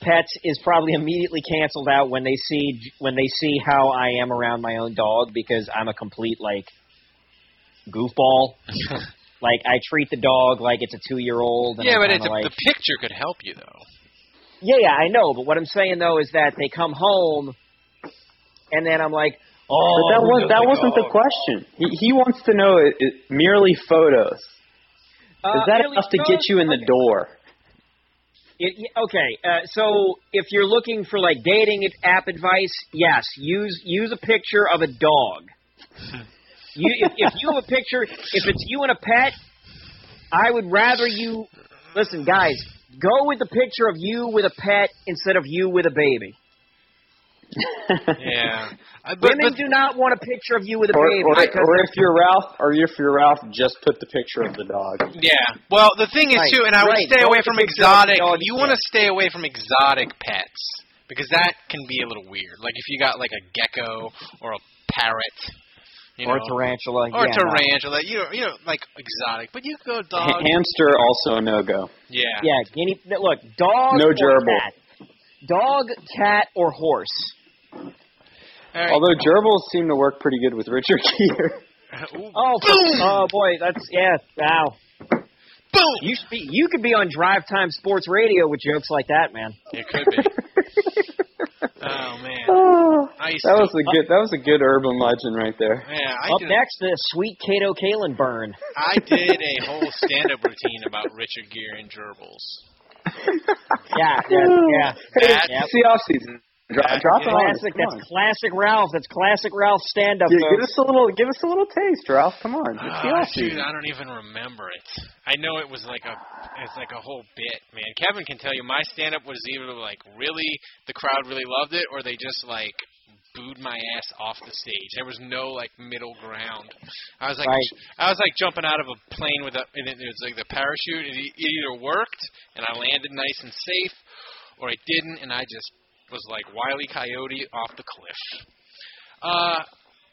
pets is probably immediately canceled out when they see when they see how I am around my own dog because I'm a complete like goofball. like I treat the dog like it's a two year old. yeah, but it's it's a, like, the picture could help you though. yeah, yeah, I know. But what I'm saying though is that they come home, and then I'm like, oh, but that was does that the wasn't the question. He, he wants to know it, it, merely photos. Uh, Is that merely enough to get you in the door? It, okay, uh, so if you're looking for like dating app advice, yes, use use a picture of a dog. You, if, if you have a picture, if it's you and a pet, I would rather you listen, guys. Go with the picture of you with a pet instead of you with a baby. Yeah. Uh, but, Women but, do not want a picture of you with a Or, baby. or, or if you're Ralph, or if you're Ralph, just put the picture of the dog. Yeah. Well, the thing is Right, too, and I would right. stay Go away from picture of the exotic. You want to stay away from exotic pets because that can be a little weird. Like if you got like a gecko or a parrot, you or know, tarantula. or yeah, no. tarantula. You know, you know, like exotic. But you go dog. Ha- hamster also no go. yeah. Yeah, guinea. Look, dog No or gerbil. cat. Dog, cat, or horse. All right. Although gerbils seem to work pretty good with Richard Gere. Oh, boom, oh boy, that's yeah. Wow. boom. You should be, you could be on Drive Time Sports Radio with jokes like that, man. It could be. Oh man. Ah. I used that was a good that was a good urban legend right there. Yeah, I Up did. next, the sweet Kato Kaelin burn. I did a whole stand-up routine about Richard Gere and gerbils. Yeah, yeah, yeah. That- Yep. It's the off season. Drop, That drop is- it Classic. come That's on. classic Ralph. That's classic Ralph stand-up. Gi- give us a little give us a little taste, Ralph. Come on. It's the ah, off dude, season. I don't even remember it. I know it was like a, it's like a whole bit, man. Kevin can tell you, my stand-up was either like really, the crowd really loved it, or they just like booed my ass off the stage. There was no like middle ground. I was like, Right. I was like jumping out of a plane with a, and it, was like the parachute. It, it either worked and I landed nice and safe, or it didn't, and I just was like Wiley Coyote off the cliff. Uh,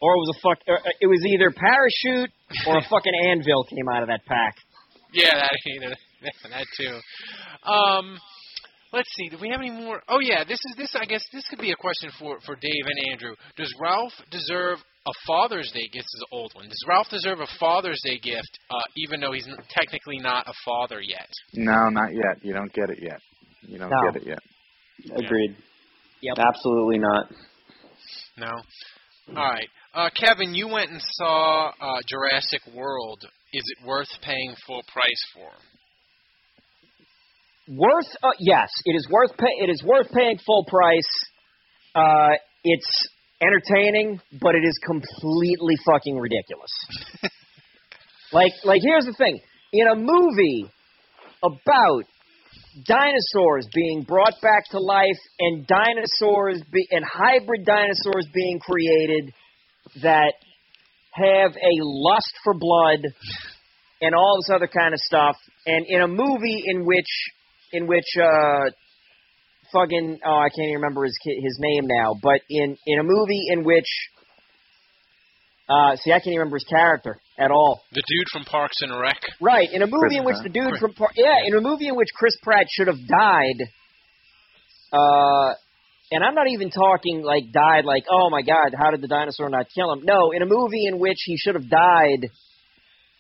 Or it was a fuck. Uh, it was either parachute or a fucking anvil came out of that pack. Yeah, that either that too. Um, let's see. Do we have any more? Oh yeah, this is this. I guess this could be a question for for Dave and Andrew. Does Ralph deserve a Father's Day gift? This is an old one. Does Ralph deserve a Father's Day gift, uh, even though he's technically not a father yet? No, not yet. You don't get it yet. You don't No. get it yet. Agreed. Yep. Absolutely not. No. All right, uh, Kevin, you went and saw uh, Jurassic World. Is it worth paying full price for? Worth? Uh, yes, it is worth. Pay, it is worth paying full price. Uh, it's entertaining, but it is completely fucking ridiculous. like, like here's the thing: in a movie about dinosaurs being brought back to life and dinosaurs be, and hybrid dinosaurs being created that have a lust for blood and all this other kind of stuff. And in a movie in which in which uh, fucking oh I can't even remember his his name now, but in in a movie in which uh, see I can't even remember his character at all. The dude from Parks and Rec. Right, in a movie Chris in which Pratt. the dude Chris- from Par- yeah, in a movie in which Chris Pratt should have died. Uh, and I'm not even talking like died like oh my god how did the dinosaur not kill him? No, in a movie in which he should have died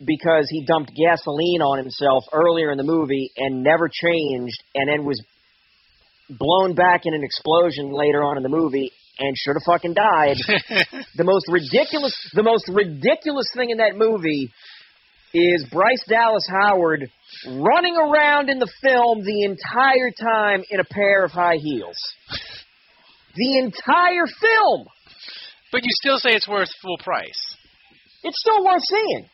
because he dumped gasoline on himself earlier in the movie and never changed, and then was blown back in an explosion later on in the movie and should have fucking died. the most ridiculous the most ridiculous thing in that movie is Bryce Dallas Howard running around in the film the entire time in a pair of high heels. The entire film. But you still say it's worth full price. It's still worth seeing.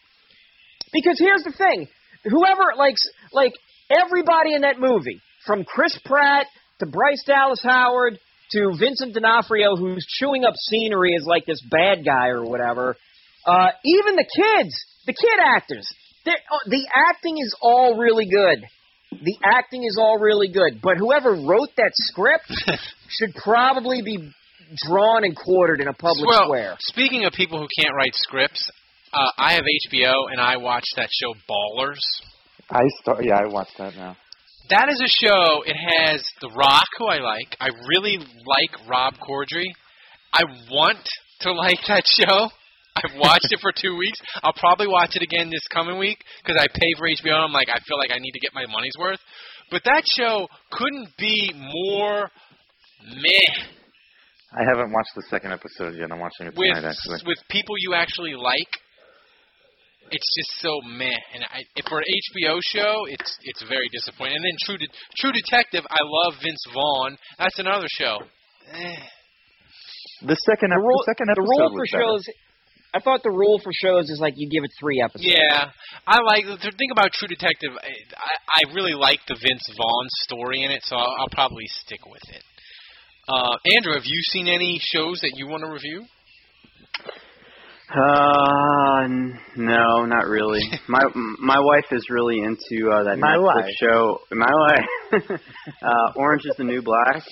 Because here's the thing. Whoever likes like everybody in that movie, from Chris Pratt to Bryce Dallas Howard to Vincent D'Onofrio who's chewing up scenery as like this bad guy or whatever. Uh, even the kids, the kid actors, they're- oh, the acting is all really good. The acting is all really good. But whoever wrote that script should probably be drawn and quartered in a public well, square. speaking of people who can't write scripts, uh, I have HBO and I watch that show Ballers. I start. Yeah, I watch that now. That is a show. It has The Rock, who I like. I really like Rob Corddry. I want to like that show. I've watched it for two weeks. I'll probably watch it again this coming week because I pay for HBO. And I'm like, I feel like I need to get my money's worth. But that show couldn't be more meh I haven't watched the second episode yet. I'm watching it with tonight, actually. with people you actually like. It's just so meh, and I, for an HBO show, it's it's very disappointing. And then True De- True Detective, I love Vince Vaughn. That's another show. Eh. The second, ep- the rule, the second the episode rule for was shows. I thought the rule for shows is like you give it three episodes. Yeah, I like the thing about True Detective. I, I I really like the Vince Vaughn story in it, so I'll, I'll probably stick with it. Uh, Andrew, have you seen any shows that you want to review? Uh, no, not really. My my wife is really into uh, that My Netflix wife. show. My wife. uh, Orange is the New Black.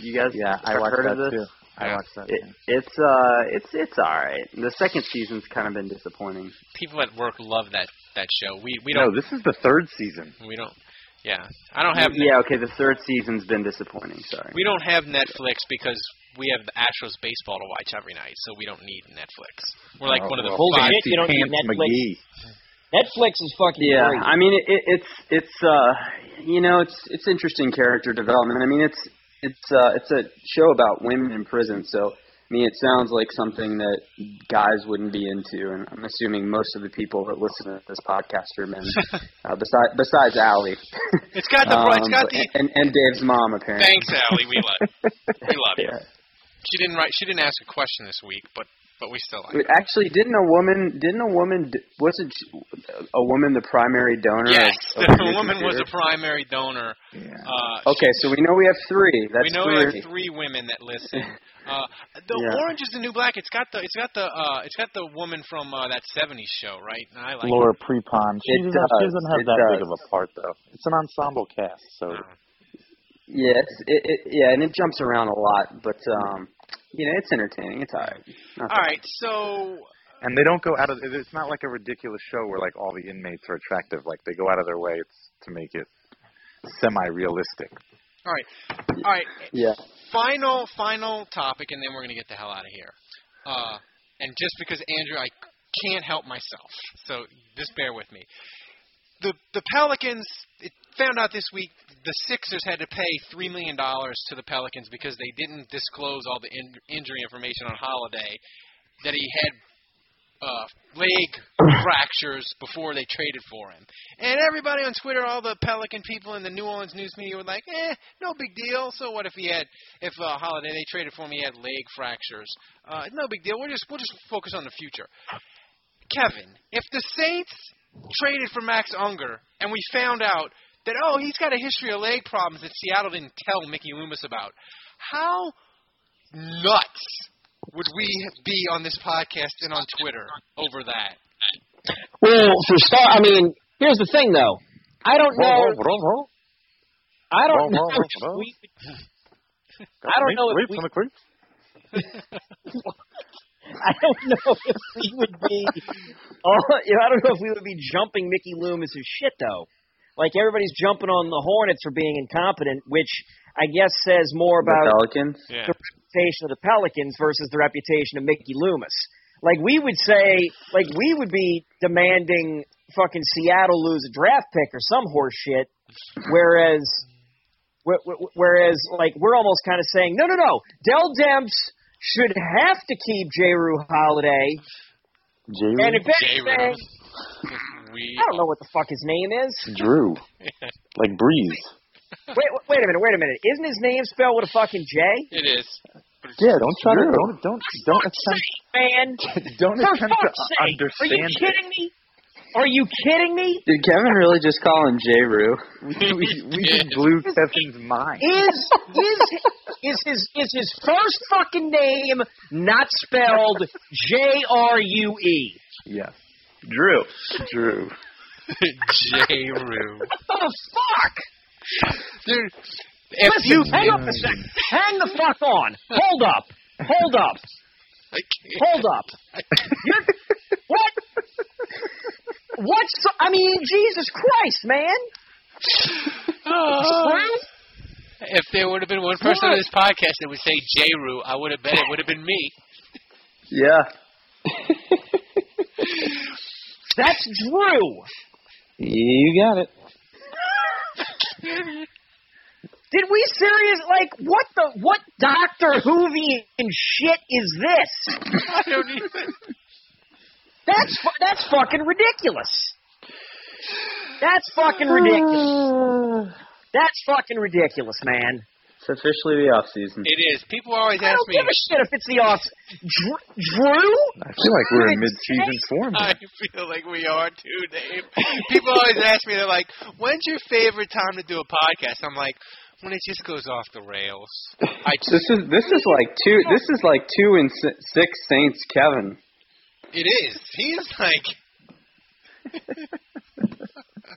You guys Yeah, I ever watched heard that of this? too. I watched that. It, too. it's uh, it's it's all right. The second season's kind of been disappointing. People at work love that that show. We we don't No, this is the third season. we don't. Yeah, I don't have. yeah, okay. The third season's been disappointing. Sorry. We don't have Netflix because we have the Astros baseball to watch every night, so we don't need Netflix. We're like Oh, one of the well, Holy five. shit, you don't need Netflix. McGee. Netflix is fucking Yeah, great. I mean it, it, it's it's uh you know it's it's interesting character development. I mean it's it's uh it's a show about women in prison, so I mean it sounds like something that guys wouldn't be into, and I'm assuming most of the people that listen to this podcast are men. uh, besides besides Allie. It's got the it's Um, got the. and and Dave's mom apparently. Thanks, Allie. We love we love you. Yeah. She didn't write. She didn't ask a question this week, but but we still like. Wait, her. Actually, didn't a woman? Didn't a woman? Wasn't a woman the primary donor? Yes, of, of the Music woman was a primary donor. Uh, Okay, so we know we have three. That's we know three. we have three women that listen. Uh, the Yeah. Orange is the New Black. It's got the it's got the uh it's got the woman from uh, that '70s show, right? And I like. Laura Prepon. She It doesn't, she does, doesn't have it that big of a part though. It's an ensemble cast, so Yeah, it's, it, it, yeah, and it jumps around a lot, but um, you know, it's entertaining. It's alright. Not All right, so and they don't go out of. It's not like a ridiculous show where like all the inmates are attractive. Like they go out of their way to make it semi-realistic. all right, all right. Yeah. Final final topic, and then we're gonna get the hell out of here. Uh, and just because Andrew, I can't help myself, so just bear with me. The the Pelicans it found out this week the Sixers had to pay three million dollars to the Pelicans because they didn't disclose all the in, injury information on Holiday that he had uh, leg fractures before they traded for him. And everybody on Twitter, all the Pelican people in the New Orleans news media were like, "Eh, no big deal. So what if he had, if uh, Holiday they traded for him, he had leg fractures? Uh, no big deal. We'll just we'll just focus on the future." Kevin, if the Saints traded for Max Unger and we found out that oh he's got a history of leg problems that Seattle didn't tell Mickey Loomis about, how nuts would we be on this podcast and on Twitter over that? Well, for start, I mean, here's the thing though. I don't know. I don't know if we. I don't know if we. I don't know if we would be. Oh, you know, I don't know if we would be jumping Mickey Loomis's shit though. Like everybody's jumping on the Hornets for being incompetent, which I guess says more The about Pelicans. Yeah. the reputation of the Pelicans versus the reputation of Mickey Loomis. Like we would say, like we would be demanding fucking Seattle lose a draft pick or some horse shit, whereas, wh- wh- whereas like we're almost kind of saying, no, no, no, Dell Demps should have to keep J. Rue Holiday, and if anything, We I don't know what the fuck his name is. Drew. Like Brees. Wait, wait a minute, wait a minute. Isn't his name spelled with a fucking J? It is. Yeah, don't try to don't don't don't attempt Man, don't for attempt to fuck's sake, are you understand. kidding me? Are you kidding me? Did Kevin really just call him J. Rue? We, we, we just blew Kevin's mind. Is is is his is his first fucking name not spelled J R U E? Yes. Drew. Drew. J. Rue. What the fuck? Dude, if Listen, you hang up a second. Hang the fuck on. Hold up. Hold up. I can't. Hold up. You're, what? What's the, I mean, Jesus Christ, man. Oh. If there would have been one person on this podcast that would say J. Rue, I would have bet it would have been me. Yeah. That's Drew. You got it. Did we serious like what the what Doctor Whovian shit is this? I don't even. That's fu- that's fucking ridiculous. That's fucking ridiculous. That's fucking ridiculous, man. It's officially the off season. It is. People always ask me. I ask don't me. give a shit if it's the off. Dr- Drew? I feel like we're in mid-season form. I feel like we are too, Dave. People always ask me, they're like, "When's your favorite time to do a podcast?" I'm like, "When it just goes off the rails." I just, This is this is like two. This is like two and six Saints. Kevin. it is. He's like,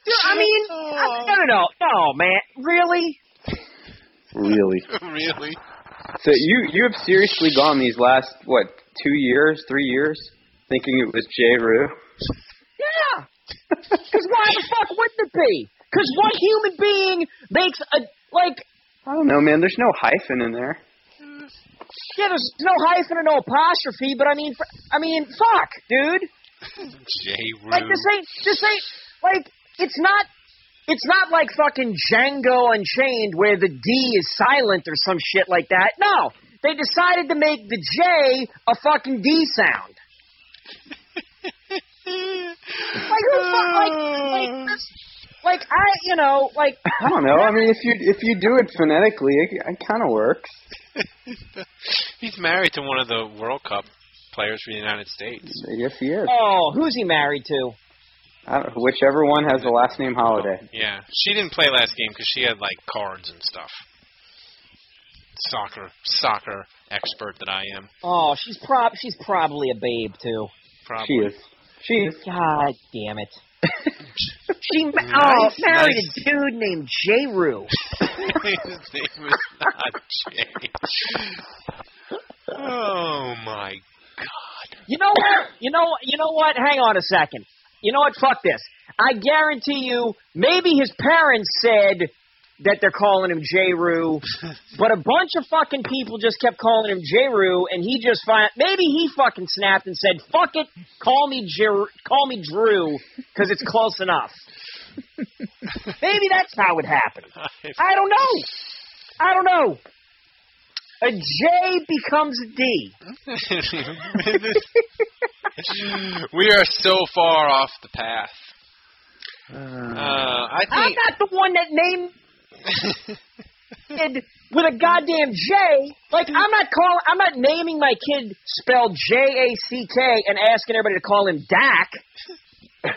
Dude, I mean, I, no, no, no, no, man. Really? Really. really? So you you have seriously gone these last what two years, three years, thinking it was Jay Rue. Yeah. Because why the fuck wouldn't it be? Because what human being makes a like? I don't know, man. There's no hyphen in there. Yeah, there's no hyphen and no apostrophe, but I mean, f- I mean, fuck, dude. J. Rue. Like this ain't this ain't like it's not it's not like fucking Django Unchained where the D is silent or some shit like that. No, they decided to make the J a fucking D sound. Like who the fuck like like oh. this, like I you know like I don't know. I mean, if you if you do it phonetically, it, it kind of works. He's married to one of the World Cup players for the United States. Yes, he is. oh who's he married to? I don't, whichever one has the last name Holiday. Yeah, she didn't play last game because she had like cards and stuff. Soccer, soccer expert that I am. Oh she's prob she's probably a babe too. Probably. She is. She is. God damn it. She ma- oh Nice, married nice. a dude named J. Rue. His name is not Jay. Oh my God. You know what? You know you know what? Hang on a second. You know what? Fuck this. I guarantee you, maybe his parents said that they're calling him J. Rue, but a bunch of fucking people just kept calling him J. Rue, and he just find maybe he fucking snapped and said, "Fuck it, call me J. call me Drew, because it's close enough." maybe that's how it happened. I don't know. I don't know. A J becomes a D. we are so far off the path. Uh, I I'm not the one that named kid with a goddamn J. Like I'm not calling. I'm not naming my kid spelled J A C K and asking everybody to call him Dak.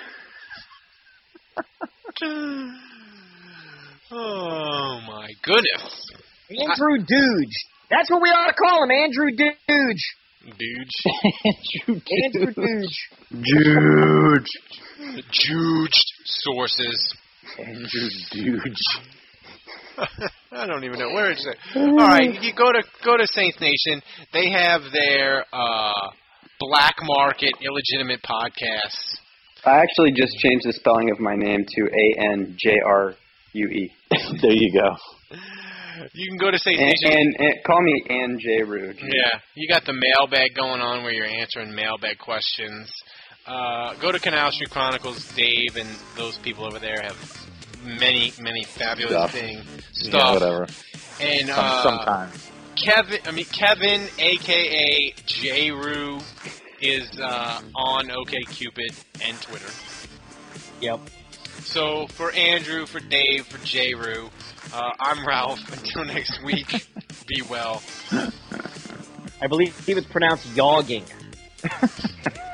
Oh my goodness. Andrew Dooge. That's what we ought to call him, Andrew Dooge. Dude. Andrew Duge. Juge. Juged sources. Andrew Duge. I don't even know where it's at. All right, you go to go to Saints Nation. They have their uh, black market illegitimate podcasts. I actually just changed the spelling of my name to A N J R U E. there you go. You can go to Saints And, and, and call me Ann J. Rude. Yeah, you got the mailbag going on where you're answering mailbag questions. Uh, go to Canal Street Chronicles. Dave and those people over there have many, many fabulous Stuff. thing Yeah, whatever. And uh, sometimes. Kevin, I mean Kevin, aka J. Rue, is uh, on OKCupid and Twitter. Yep. So for Andrew, for Dave, for J. Rue, uh, I'm Ralph. Until next week, be well. I believe it's pronounced yogging.